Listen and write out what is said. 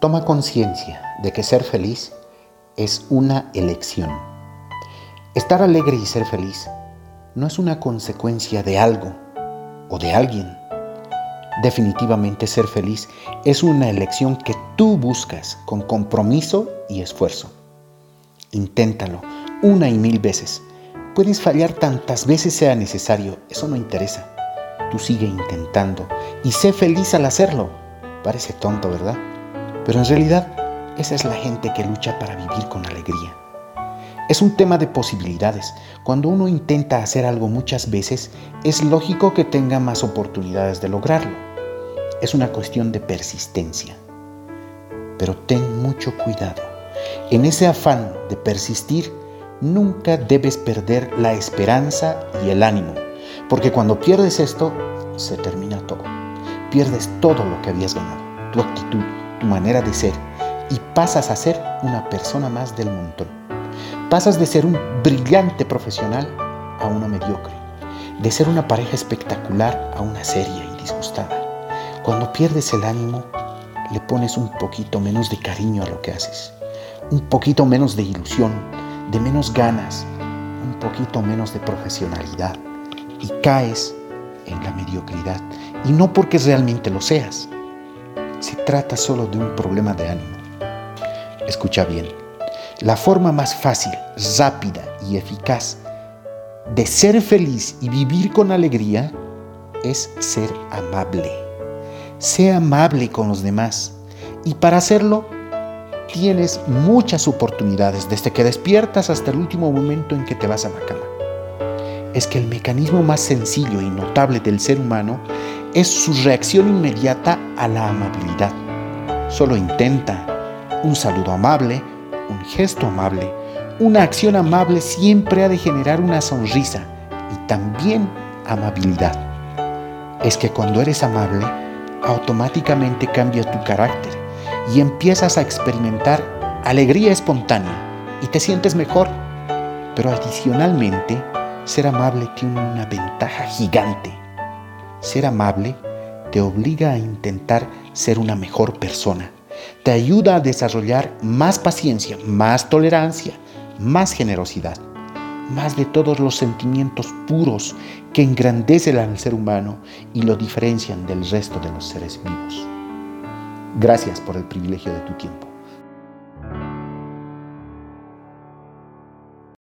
Toma conciencia de que ser feliz es una elección. Estar alegre y ser feliz no es una consecuencia de algo o de alguien. Definitivamente ser feliz es una elección que tú buscas con compromiso y esfuerzo. Inténtalo una y mil veces. Puedes fallar tantas veces sea necesario, eso no interesa. Tú sigue intentando y sé feliz al hacerlo. Parece tonto, ¿verdad? Pero en realidad esa es la gente que lucha para vivir con alegría. Es un tema de posibilidades. Cuando uno intenta hacer algo muchas veces, es lógico que tenga más oportunidades de lograrlo. Es una cuestión de persistencia. Pero ten mucho cuidado. En ese afán de persistir, nunca debes perder la esperanza y el ánimo, porque cuando pierdes esto, se termina todo. Pierdes todo lo que habías ganado, tu actitud, tu manera de ser, y pasas a ser una persona más del montón. Pasas de ser un brillante profesional a una mediocre, de ser una pareja espectacular a una seria y disgustada. Cuando pierdes el ánimo, le pones un poquito menos de cariño a lo que haces, un poquito menos de ilusión, de menos ganas, un poquito menos de profesionalidad y caes en la mediocridad. Y no porque realmente lo seas, se trata solo de un problema de ánimo. Escucha bien, la forma más fácil, rápida y eficaz de ser feliz y vivir con alegría es ser amable. Sé amable con los demás. Y para hacerlo, tienes muchas oportunidades desde que despiertas hasta el último momento en que te vas a la cama. Es que el mecanismo más sencillo y notable del ser humano es su reacción inmediata a la amabilidad. Solo intenta un saludo amable, un gesto amable, una acción amable siempre ha de generar una sonrisa y también amabilidad. Es que cuando eres amable, automáticamente cambia tu carácter y empiezas a experimentar alegría espontánea y te sientes mejor. Pero adicionalmente, ser amable tiene una ventaja gigante. Ser amable te obliga a intentar ser una mejor persona te ayuda a desarrollar más paciencia, más tolerancia, más generosidad, más de todos los sentimientos puros que engrandecen al ser humano y lo diferencian del resto de los seres vivos. Gracias por el privilegio de tu tiempo.